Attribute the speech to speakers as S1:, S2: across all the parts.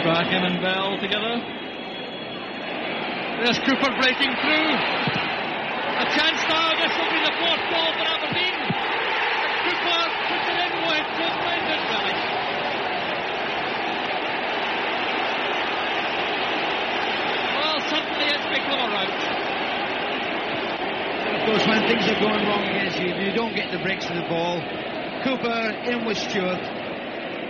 S1: Strachan and Bell together. There's Cooper breaking through. A chance now. This will be the fourth goal for Aberdeen. Cooper puts it in with tremendous relish. Well, suddenly it's become a rout.
S2: Of course, when things are going wrong against you, you don't get the breaks of the ball. Cooper in with Stewart.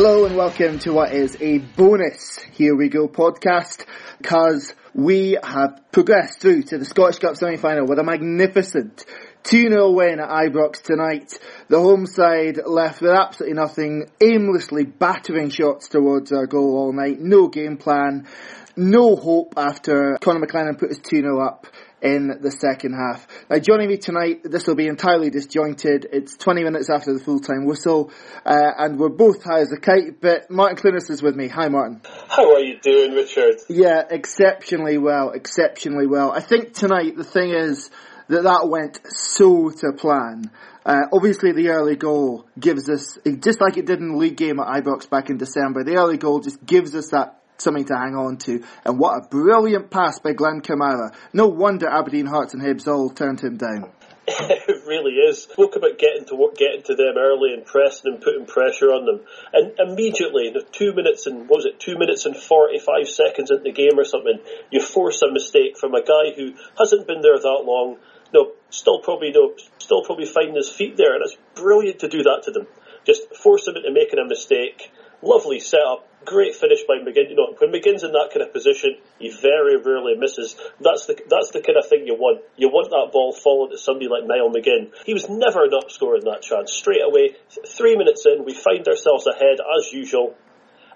S3: Hello and welcome to what is a bonus Here We Go podcast because we have progressed through to the Scottish Cup semi-final with a magnificent 2-0 win at Ibrox tonight. The home side left with absolutely nothing, aimlessly battering shots towards our goal all night, no game plan, no hope after Connor McLennan put his 2-0 up in the second half. Now joining me tonight, this will be entirely disjointed. It's 20 minutes after the full-time whistle, uh, and we're both high as a kite, but Martyn Clunas is with me. Hi Martyn.
S4: How are you doing, Richard?
S3: Yeah, exceptionally well, exceptionally well. I think tonight the thing is that that went so to plan. Uh, obviously the early goal gives us, just like it did in the league game at Ibrox back in December, the early goal just gives us that something to hang on to. And what a brilliant pass by Glenn Kamara. No wonder Aberdeen Hearts and Hibs all turned him down.
S4: it really is. Spoke about getting to work, getting to them early and pressing and putting pressure on them, and immediately, two minutes and what was it, two minutes and forty-five seconds into the game or something, you force a mistake from a guy who hasn't been there that long. No, still probably no, still probably finding his feet there, and it's brilliant to do that to them. Just force them into making a mistake. Lovely setup, great finish by McGinn. You know, when McGinn's in that kind of position, he very rarely misses. That's the that's the kind of thing you want. You want that ball falling to somebody like Niall McGinn. He was never an up scorer in that chance. Straight away, three minutes in, we find ourselves ahead as usual,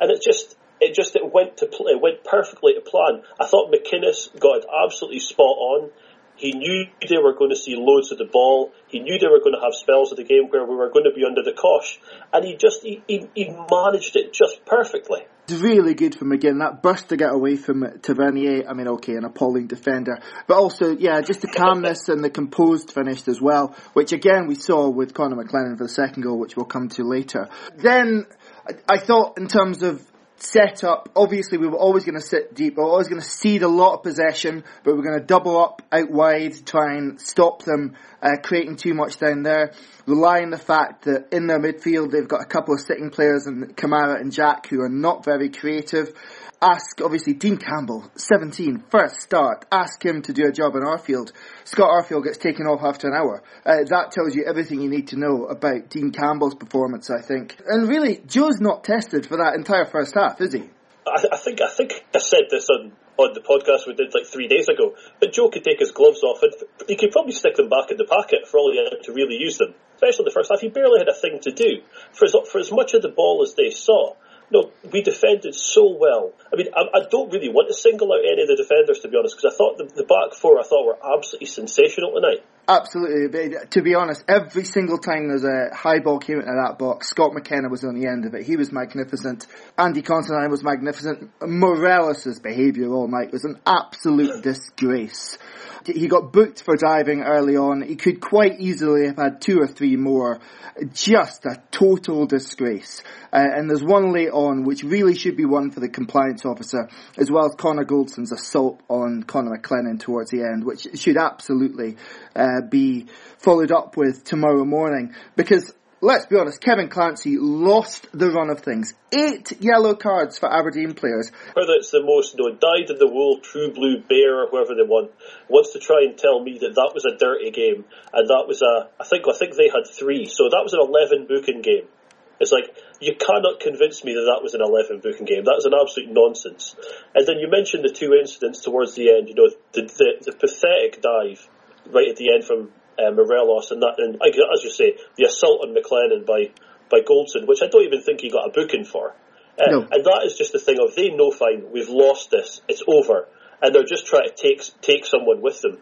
S4: and it just it just it went to it went perfectly to plan. I thought McInnes got it absolutely spot on. He knew they were going to see loads of the ball. He knew they were going to have spells of the game where we were going to be under the cosh, and he just he, he, he managed it just perfectly.
S3: It's really good from McGinn. That burst to get away from Tavernier. I mean, okay, an appalling defender, but also, yeah, just the calmness and the composed finish as well, which again we saw with Connor McLennan for the second goal, which we'll come to later. Then I thought, in terms of set up. Obviously, we were always going to sit deep. We were always going to cede a lot of possession, but we're going to double up out wide, to try and stop them uh, creating too much down there. Rely on the fact that in their midfield they've got a couple of sitting players and Kamara and Jack who are not very creative. Ask, obviously, Dean Campbell, 17, first start. Ask him to do a job in Arfield. Scott Arfield gets taken off after an hour. Uh, that tells you everything you need to know about Dean Campbell's performance, I think. And really, Joe's not tested for that entire first half, is he?
S4: I, I think I think I said this on on the podcast we did like three days ago. But Joe could take his gloves off and he could probably stick them back in the packet for all he had to really use them. Especially the first half, he barely had a thing to do. For as, for as much of the ball as they saw, no, we defended so well. I mean, I, I, don't really want to single out any of the defenders, to be honest, because I thought the, the, back four I thought were absolutely sensational tonight.
S3: Absolutely. To be honest, every single time there's a high ball came into that box, Scott McKenna was on the end of it. He was magnificent. Andy Considine was magnificent. Morelos' behaviour all night was an absolute disgrace. He got booked for diving early on. He could quite easily have had two or three more. Just a total disgrace. Uh, and there's one late on which really should be one for the compliance officer, as well as Connor Goldson's assault on Connor McLennan towards the end, which should absolutely uh, Uh, be followed up with tomorrow morning. Because let's be honest, Kevin Clancy lost the run of things. Eight yellow cards for Aberdeen players.
S4: Whether it's the most, you know, dyed in the wool, true blue bear, or whoever they want, wants to try and tell me that that was a dirty game, and that was a, I think, I think they had three, so that was an 11 booking game. It's like, you cannot convince me that that was an 11 booking game. That is an absolute nonsense. And then you mentioned the two incidents towards the end, you know, the, the, the pathetic dive right at the end from uh, Morelos and that, and as you say, the assault on McLennan by by Goldson, which I don't even think he got a booking for. Uh, no. And that is just the thing of they know fine, we've lost this, it's over, and they're just trying to take take someone with them.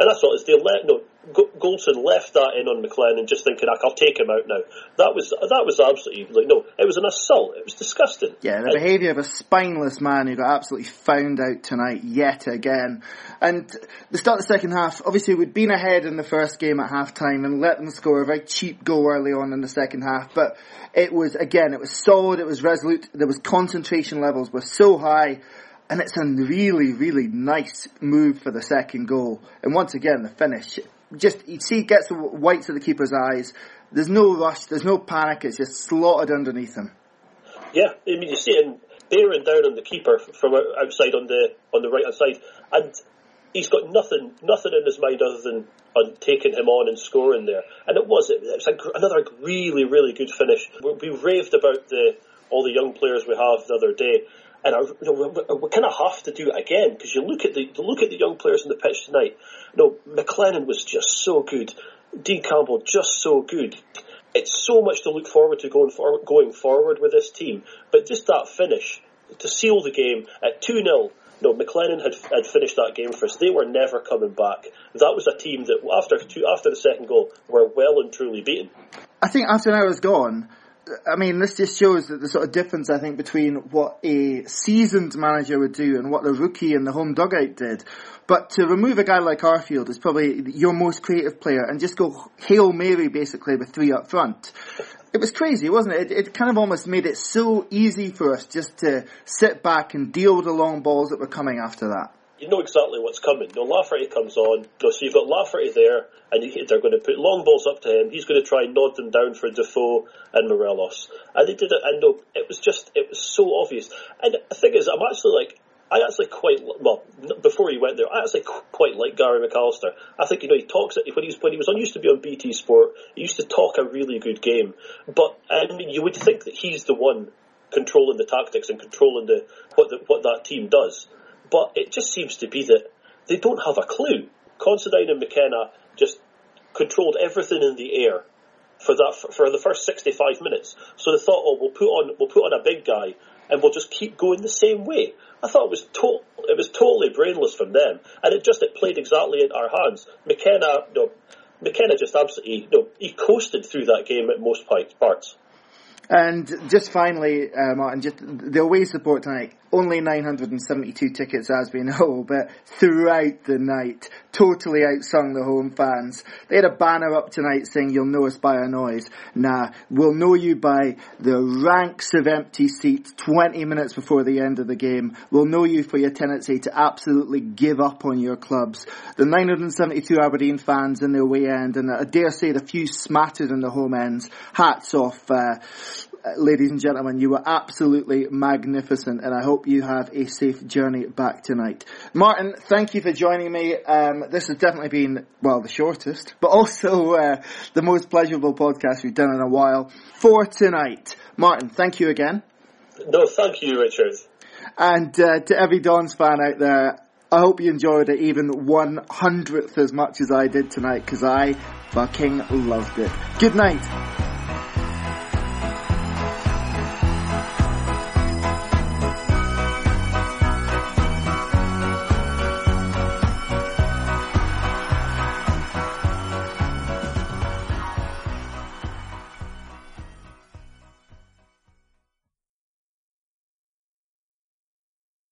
S4: And that's what is they let no Goldson left that in on McLennan, just thinking, "I'll take him out now." That was that was absolutely like no, it was an assault. It was disgusting.
S3: Yeah, the behaviour of a spineless man who got absolutely found out tonight yet again. And the start of the second half, obviously we'd been ahead in the first game at half time and let them score a very cheap goal early on in the second half. But it was again, it was solid, it was resolute. There was concentration levels were so high and it's a really, really nice move for the second goal. And once again, the finish. Just, you see, gets the whites of the keeper's eyes. There's no rush, there's no panic, it's just slotted underneath him.
S4: Yeah, I mean, you see it bearing down on the keeper from outside on the on the right hand side, and he's got nothing nothing in his mind other than on taking him on and scoring there. And it was it was another really really good finish. We raved about the all the young players we have the other day, and I, you know, we, kind of have to do it again because you look at the look at the young players on the pitch tonight. You know, McLennan was just so good. Dean Campbell just so good. It's so much to look forward to going forward, going forward with this team. But just that finish to seal the game at two 0 no, McLennan had had finished that game for us. They were never coming back. That was a team that after two, after the second goal were well and truly beaten.
S3: I think after an hour's gone, I mean, this just shows that the sort of difference, I think, between what a seasoned manager would do and what the rookie in the home dugout did. But to remove a guy like Arfield is probably your most creative player and just go Hail Mary basically with three up front. It was crazy, wasn't it? it? It kind of almost made it so easy for us just to sit back and deal with the long balls that were coming after that
S4: you know exactly what's coming. You know, Lafferty comes on, you know, so you've got Lafferty there, and they're going to put long balls up to him. He's going to try and nod them down for Defoe and Morelos, and they did it. And no, it was just, it was so obvious. And the thing is, I'm actually like, I actually quite well before he went there. I actually quite like Gary McAllister. I think you know he talks when he was when he was on used to be on BT Sport. He used to talk a really good game, but I mean you would think that he's the one controlling the tactics and controlling the what the, what that team does. But it just seems to be that they don't have a clue. Considine and McKenna just controlled everything in the air for that for the first 65 minutes. So they thought, oh, we'll put on we'll put on a big guy and we'll just keep going the same way. I thought it was to- it was totally brainless from them, and it just it played exactly in our hands. McKenna, McKenna just absolutely, he coasted through that game at most parts.
S3: And just finally, uh, Martyn, just the away support tonight only 972 tickets as we know, but throughout the night, totally outsung the home fans. They had a banner up tonight saying, you'll know us by our noise. Nah, we'll know you by the ranks of empty seats 20 minutes before the end of the game. We'll know you for your tendency to absolutely give up on your clubs. The 972 Aberdeen fans in the away end, and I dare say the few smattered in the home ends, hats off, uh, ladies and gentlemen, you were absolutely magnificent, and I hope you have a safe journey back tonight. Martyn, thank you for joining me. Um, this has definitely been, well, the shortest, but also uh, the most pleasurable podcast we've done in a while for tonight. Martyn, thank you again.
S4: No, thank you, Richard.
S3: And uh, to every Dons fan out there, I hope you enjoyed it even one hundredth as much as I did tonight because I fucking loved it. Good night.